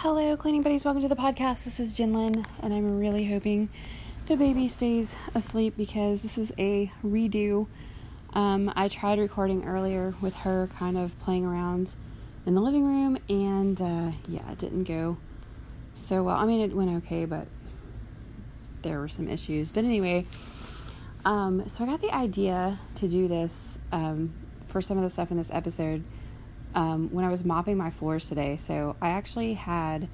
Hello, cleaning buddies. Welcome to the podcast. This is Jinlin, and I'm really hoping the baby stays asleep because this is a redo. Um, I tried recording earlier with her kind of playing around in the living room, and uh, yeah, it didn't go so well. I mean, it went okay, but there were some issues. But anyway, um, so I got the idea to do this um, for some of the stuff in this episode um, when I was mopping my floors today. So I actually had,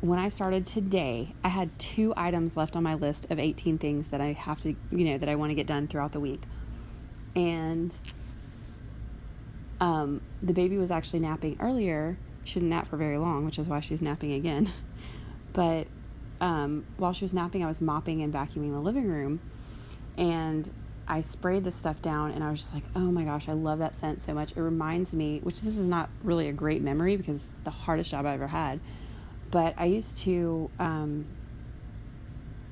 when I started today, I had two items left on my list of 18 things that I have to, you know, that I want to get done throughout the week. And um, the baby was actually napping earlier. She didn't nap for very long, which is why she's napping again. but um, while she was napping, I was mopping and vacuuming the living room. And I sprayed the stuff down and I was just like, oh my gosh, I love that scent so much. It reminds me, which this is not really a great memory because the hardest job I ever had, but I used to um,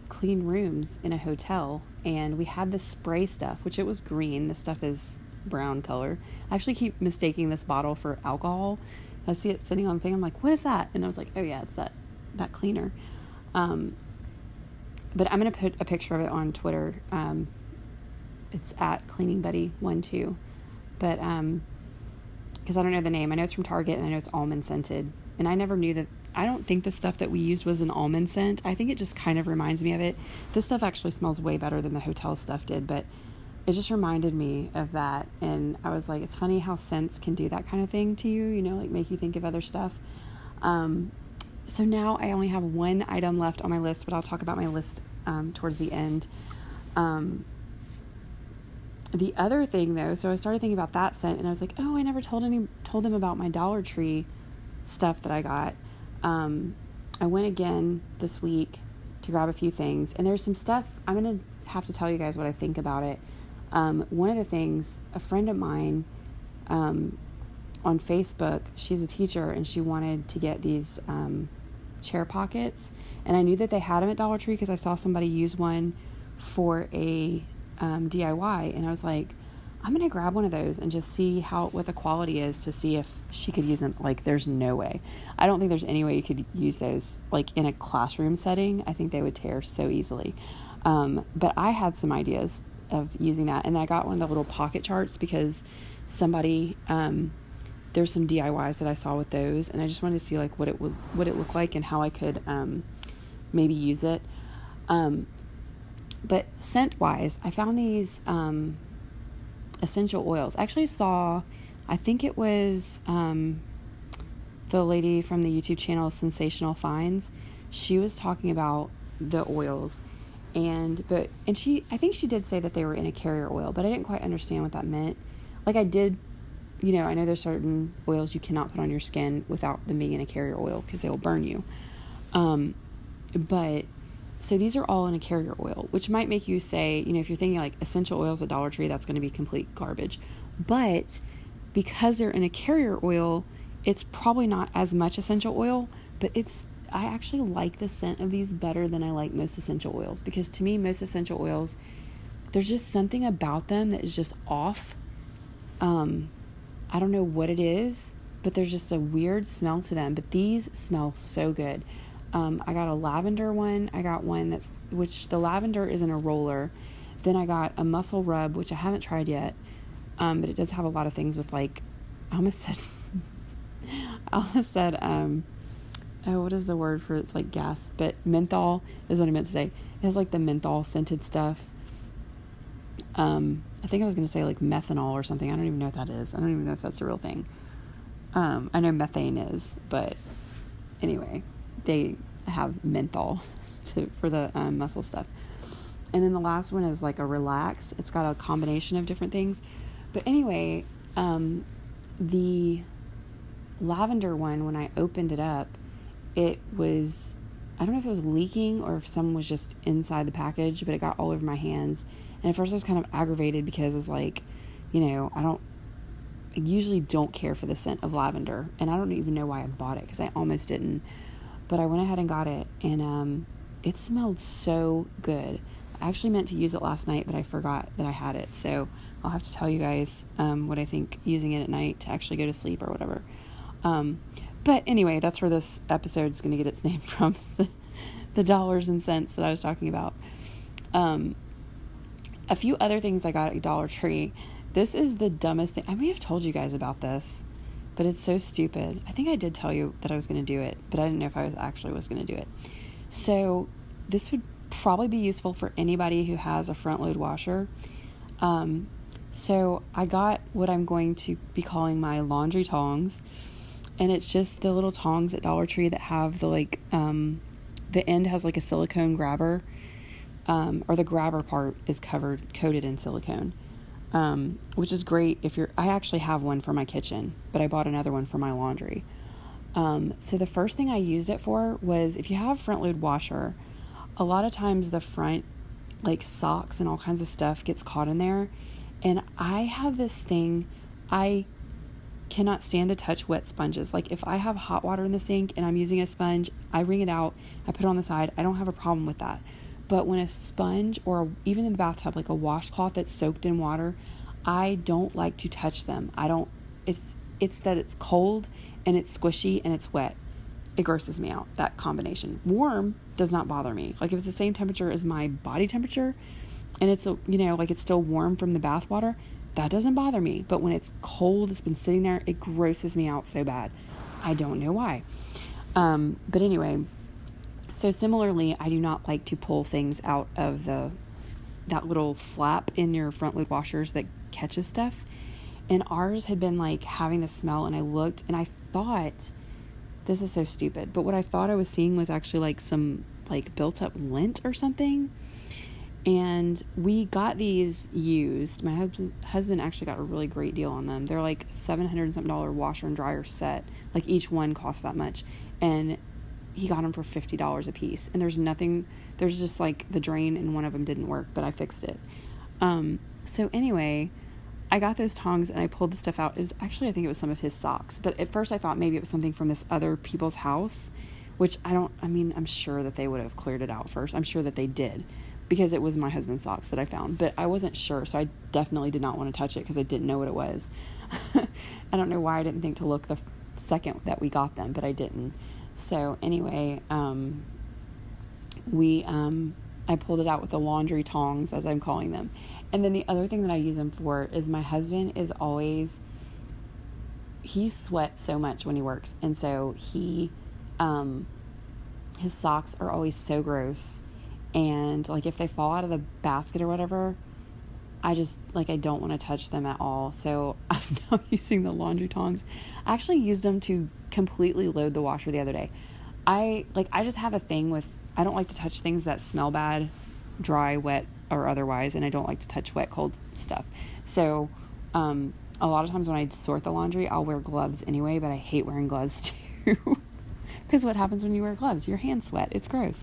clean rooms in a hotel and we had this spray stuff, which it was green. This stuff is brown color. I actually keep mistaking this bottle for alcohol. I see it sitting on the thing. I'm like, what is that? And I was like, oh yeah, it's that that cleaner. Um, but I'm gonna put a picture of it on Twitter. Um, it's at Cleaning Buddy one two, but um, because I don't know the name. I know it's from Target and I know it's almond scented. And I never knew that. I don't think the stuff that we used was an almond scent. I think it just kind of reminds me of it. This stuff actually smells way better than the hotel stuff did, but it just reminded me of that. And I was like, it's funny how scents can do that kind of thing to you. You know, like make you think of other stuff. Um, so now I only have one item left on my list, but I'll talk about my list um, towards the end. Um, the other thing though, so I started thinking about that scent and I was like, oh, I never told any told them about my Dollar Tree stuff that I got. Um, I went again this week to grab a few things, and there's some stuff I'm gonna have to tell you guys what I think about it. Um, one of the things, a friend of mine um, on Facebook, she's a teacher, and she wanted to get these um, chair pockets, and I knew that they had them at Dollar Tree because I saw somebody use one for a um, DIY, and I was like, I'm gonna grab one of those and just see how what the quality is to see if she could use them. Like, there's no way. I don't think there's any way you could use those like in a classroom setting. I think they would tear so easily. Um, but I had some ideas of using that, and I got one of the little pocket charts because somebody um, there's some DIYs that I saw with those, and I just wanted to see like what it would what it looked like and how I could um, maybe use it. Um, but scent wise, I found these um, essential oils. I actually saw, I think it was um, the lady from the YouTube channel Sensational Finds. She was talking about the oils, and but and she, I think she did say that they were in a carrier oil, but I didn't quite understand what that meant. Like I did, you know, I know there's certain oils you cannot put on your skin without them being in a carrier oil because they will burn you. Um, but so these are all in a carrier oil, which might make you say, you know, if you're thinking like essential oils at Dollar Tree, that's going to be complete garbage. But because they're in a carrier oil, it's probably not as much essential oil, but it's I actually like the scent of these better than I like most essential oils because to me most essential oils there's just something about them that is just off. Um I don't know what it is, but there's just a weird smell to them, but these smell so good. Um, I got a lavender one. I got one that's which the lavender is in a roller. Then I got a muscle rub, which I haven't tried yet, um, but it does have a lot of things with like. I almost said. I almost said. Um, oh, what is the word for it? it's like gas? But menthol is what I meant to say. It has like the menthol scented stuff. Um, I think I was going to say like methanol or something. I don't even know what that is. I don't even know if that's a real thing. Um, I know methane is, but anyway, they have menthol to, for the um, muscle stuff. And then the last one is like a relax. It's got a combination of different things. But anyway, um, the lavender one, when I opened it up, it was, I don't know if it was leaking or if someone was just inside the package, but it got all over my hands. And at first I was kind of aggravated because it was like, you know, I don't, I usually don't care for the scent of lavender. And I don't even know why I bought it because I almost didn't. But I went ahead and got it, and um, it smelled so good. I actually meant to use it last night, but I forgot that I had it. So I'll have to tell you guys um, what I think using it at night to actually go to sleep or whatever. Um, But anyway, that's where this episode is going to get its name from the, the dollars and cents that I was talking about. Um, a few other things I got at Dollar Tree. This is the dumbest thing. I may have told you guys about this, but it's so stupid. I think I did tell you that I was going to do it, but I didn't know if I was actually was going to do it. So this would probably be useful for anybody who has a front load washer. Um, so I got what I'm going to be calling my laundry tongs, and it's just the little tongs at Dollar Tree that have the like um, the end has like a silicone grabber, um, or the grabber part is covered coated in silicone, um, which is great if you're. I actually have one for my kitchen, but I bought another one for my laundry. Um, so the first thing I used it for was if you have front load washer, a lot of times the front like socks and all kinds of stuff gets caught in there and I have this thing, I cannot stand to touch wet sponges. Like if I have hot water in the sink and I'm using a sponge, I wring it out, I put it on the side. I don't have a problem with that. But when a sponge or even in the bathtub, like a washcloth that's soaked in water, I don't like to touch them. I don't. It's it's that it's cold and it's squishy and it's wet. It grosses me out. That combination. Warm does not bother me. Like if it's the same temperature as my body temperature, and it's you know like it's still warm from the bath water that doesn't bother me but when it's cold it's been sitting there it grosses me out so bad i don't know why um, but anyway so similarly i do not like to pull things out of the that little flap in your front load washers that catches stuff and ours had been like having the smell and i looked and i thought this is so stupid but what i thought i was seeing was actually like some like built up lint or something and we got these used. My husband actually got a really great deal on them. They're like seven hundred and something dollar washer and dryer set. Like each one costs that much, and he got them for fifty dollars a piece. And there's nothing. There's just like the drain, and one of them didn't work, but I fixed it. Um, so anyway, I got those tongs and I pulled the stuff out. It was actually I think it was some of his socks, but at first I thought maybe it was something from this other people's house, which I don't. I mean, I'm sure that they would have cleared it out first. I'm sure that they did because it was my husband's socks that I found, but I wasn't sure, so I definitely did not want to touch it because I didn't know what it was. I don't know why I didn't think to look the second that we got them, but I didn't. So anyway, um, we um, I pulled it out with the laundry tongs, as I'm calling them. And then the other thing that I use them for is my husband is always he sweats so much when he works, and so he um, his socks are always so gross. And like if they fall out of the basket or whatever i just like i don't want to touch them at all. So i'm now using the laundry tongs. I actually used them to completely load the washer the other day. I like i just have a thing with i don't like to touch things that smell bad dry wet or otherwise and i don't like to touch wet cold stuff. So um a lot of times when i sort the laundry i'll wear gloves anyway but i hate wearing gloves too. Because what happens when you wear gloves? Your hands sweat. It's gross.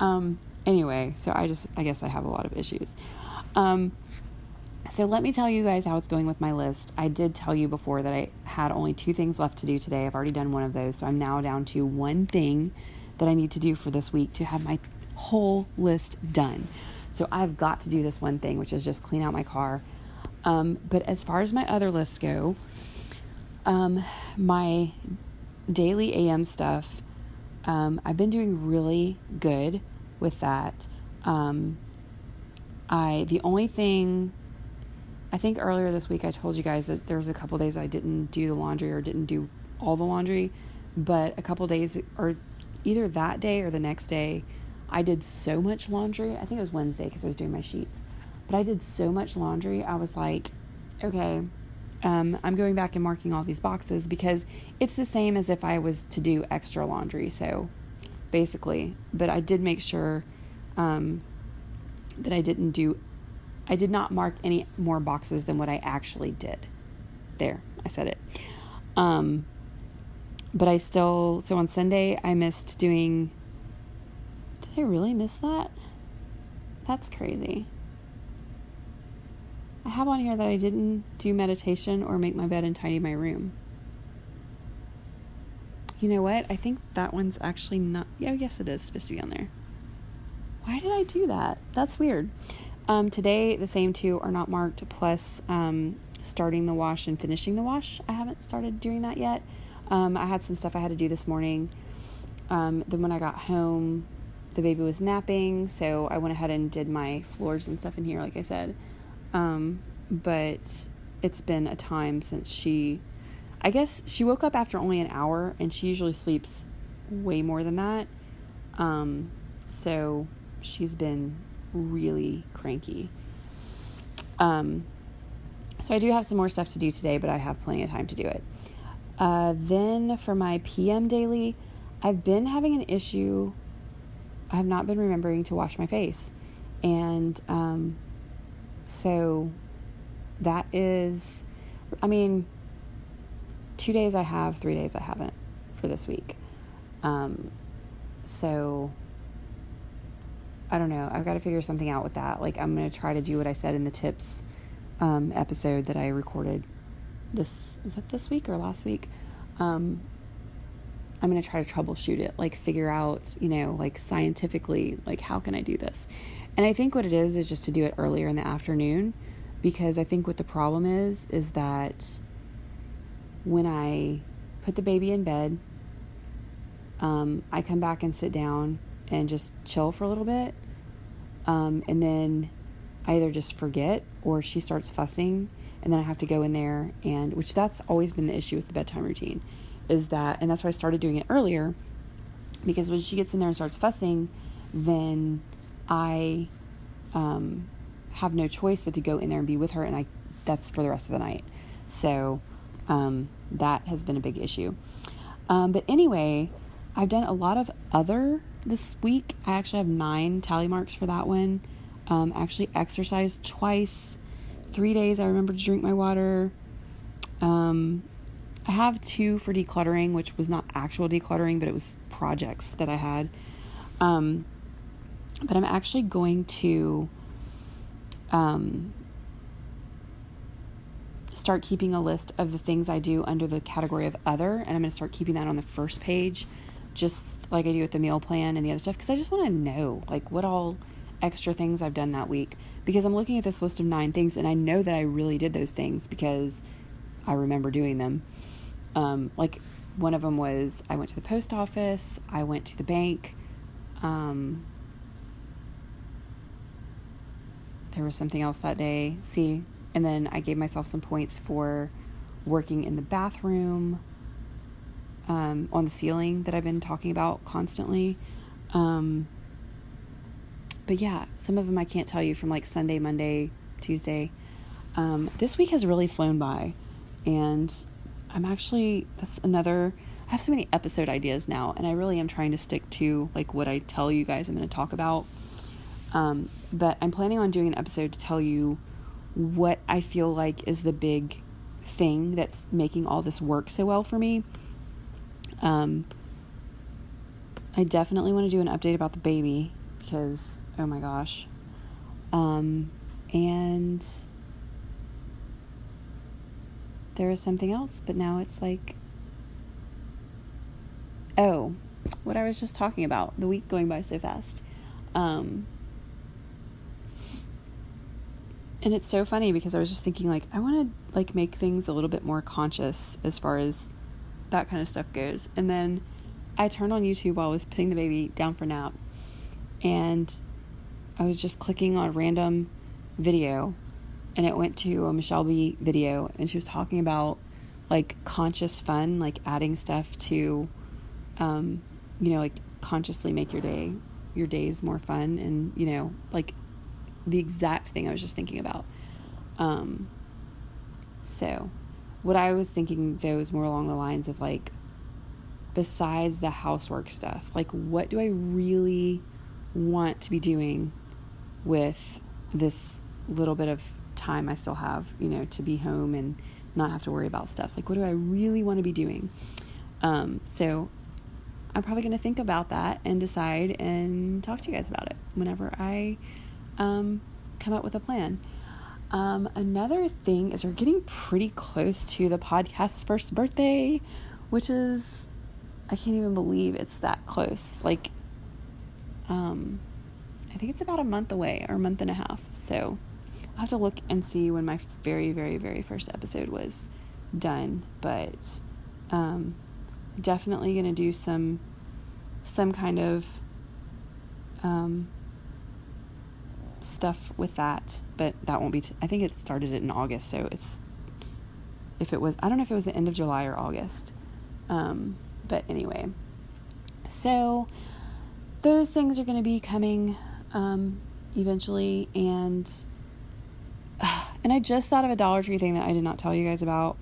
Um Anyway, so I just, I guess I have a lot of issues. Um, so let me tell you guys how it's going with my list. I did tell you before that I had only two things left to do today. I've already done one of those, so I'm now down to one thing that I need to do for this week to have my whole list done. So I've got to do this one thing, which is just clean out my car. Um, but as far as my other lists go, um, my daily AM stuff, um, I've been doing really good with that. Um, I the only thing I think earlier this week I told you guys that there was a couple days I didn't do the laundry or didn't do all the laundry, but a couple days or either that day or the next day I did so much laundry. I think it was Wednesday because I was doing my sheets. But I did so much laundry. I was like, okay, um, I'm going back and marking all these boxes because it's the same as if I was to do extra laundry. So basically. But I did make sure um, that I didn't do, I did not mark any more boxes than what I actually did. There, I said it. Um, but I still, so on Sunday, I missed doing, did I really miss that? That's crazy. I have on here that I didn't do meditation or make my bed and tidy my room. You know what? I think that one's actually not. Yeah, yes, it is supposed to be on there. Why did I do that? That's weird. Um, today, the same two are not marked, plus um, starting the wash and finishing the wash. I haven't started doing that yet. Um, I had some stuff I had to do this morning. Um, then when I got home, the baby was napping, so I went ahead and did my floors and stuff in here, like I said. Um, but it's been a time since she, I guess she woke up after only an hour, and she usually sleeps way more than that. Um, so she's been really cranky. Um, so I do have some more stuff to do today, but I have plenty of time to do it. Uh, then for my PM daily, I've been having an issue. I have not been remembering to wash my face. And um, so that is, I mean, two days I have, three days I haven't for this week. Um, so I don't know. I've got to figure something out with that. Like, I'm going to try to do what I said in the tips um, episode that I recorded this, is that this week or last week? Um, I'm going to try to troubleshoot it, like, figure out, you know, like, scientifically, like, how can I do this? And I think what it is is just to do it earlier in the afternoon because I think what the problem is, is that when I put the baby in bed, um, I come back and sit down and just chill for a little bit. Um, and then I either just forget or she starts fussing and then I have to go in there and which that's always been the issue with the bedtime routine is that and that's why I started doing it earlier because when she gets in there and starts fussing then I um, have no choice but to go in there and be with her and I that's for the rest of the night so um, that has been a big issue um, but anyway I've done a lot of other this week. I actually have nine tally marks for that one. Um, actually exercised twice, three days. I remember to drink my water. Um, I have two for decluttering, which was not actual decluttering, but it was projects that I had. Um, but I'm actually going to um, start keeping a list of the things I do under the category of other, and I'm going to start keeping that on the first page just like I do with the meal plan and the other stuff because I just want to know like what all extra things I've done that week because I'm looking at this list of nine things and I know that I really did those things because I remember doing them. Um, like one of them was I went to the post office, I went to the bank. Um, there was something else that day. See, and then I gave myself some points for working in the bathroom um, on the ceiling that I've been talking about constantly. Um, but yeah, some of them I can't tell you from like Sunday, Monday, Tuesday. Um, this week has really flown by, and I'm actually that's another. I have so many episode ideas now, and I really am trying to stick to like what I tell you guys I'm going to talk about. Um, but I'm planning on doing an episode to tell you what I feel like is the big thing that's making all this work so well for me um, I definitely want to do an update about the baby because, oh my gosh. Um, and there was something else, but now it's like, oh, what I was just talking about, the week going by so fast. Um, and it's so funny because I was just thinking like I want to like make things a little bit more conscious as far as that kind of stuff goes. And then I turned on YouTube while I was putting the baby down for nap, and I was just clicking on a random video, and it went to a Michelle B video, and she was talking about like conscious fun, like adding stuff to, um, you know, like consciously make your day, your days more fun, and you know, like the exact thing I was just thinking about. Um, so what I was thinking though is more along the lines of like, besides the housework stuff, like what do I really want to be doing with this little bit of time I still have, you know, to be home and not have to worry about stuff? Like, what do I really want to be doing? Um, so I'm probably going to think about that and decide and talk to you guys about it whenever I um, come up with a plan. Um, another thing is we're getting pretty close to the podcast's first birthday, which is I can't even believe it's that close. Like, um, I think it's about a month away or a month and a half. So I'll have to look and see when my very, very, very first episode was done. But um, definitely going to do some some kind of um, stuff with that, but that won't be. T- I think it started it in August, so it's if it was. I don't know if it was the end of July or August. Um, but anyway, so those things are going to be coming um, eventually, and and I just thought of a Dollar Tree thing that I did not tell you guys about.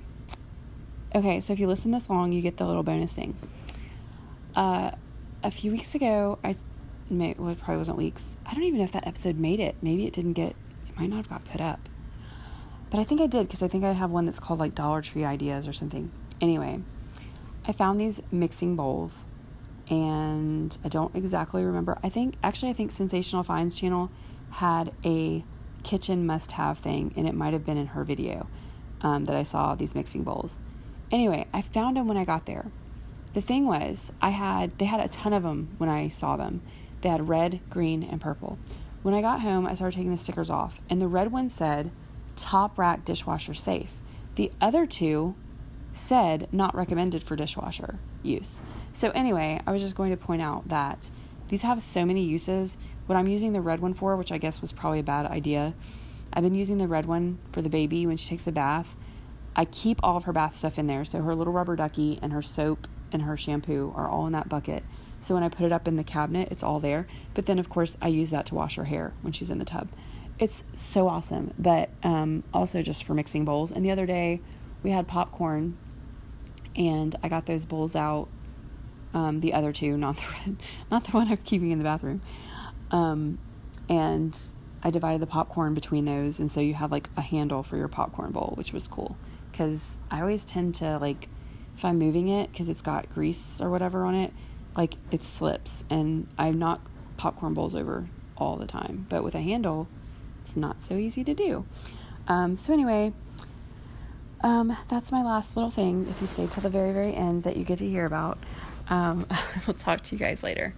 Okay, so if you listen this long, you get the little bonus thing. Uh, a few weeks ago, I may, well, it probably wasn't weeks. I don't even know if that episode made it. Maybe it didn't get. It might not have got put up. But I think I did because I think I have one that's called like Dollar Tree Ideas or something. Anyway, I found these mixing bowls and I don't exactly remember. I think actually I think Sensational Finds channel had a kitchen must have thing and it might have been in her video um, that I saw these mixing bowls. Anyway, I found them when I got there. The thing was, I had they had a ton of them when I saw them. They had red, green, and purple. When I got home, I started taking the stickers off, and the red one said top rack dishwasher safe. The other two said not recommended for dishwasher use. So, anyway, I was just going to point out that these have so many uses. What I'm using the red one for, which I guess was probably a bad idea, I've been using the red one for the baby when she takes a bath. I keep all of her bath stuff in there. So, her little rubber ducky and her soap and her shampoo are all in that bucket. So, when I put it up in the cabinet, it's all there. But then, of course, I use that to wash her hair when she's in the tub. It's so awesome, but um, also just for mixing bowls. And the other day, we had popcorn and I got those bowls out. Um, the other two, not the red, not the one I'm keeping in the bathroom. Um, and I divided the popcorn between those, and so you have like a handle for your popcorn bowl, which was cool. Because I always tend to like, if I'm moving it, because it's got grease or whatever on it, like it slips, and I knock popcorn bowls over all the time. But with a handle, it's not so easy to do. Um, so anyway, um, that's my last little thing. If you stay till the very, very end, that you get to hear about. Um, we'll talk to you guys later.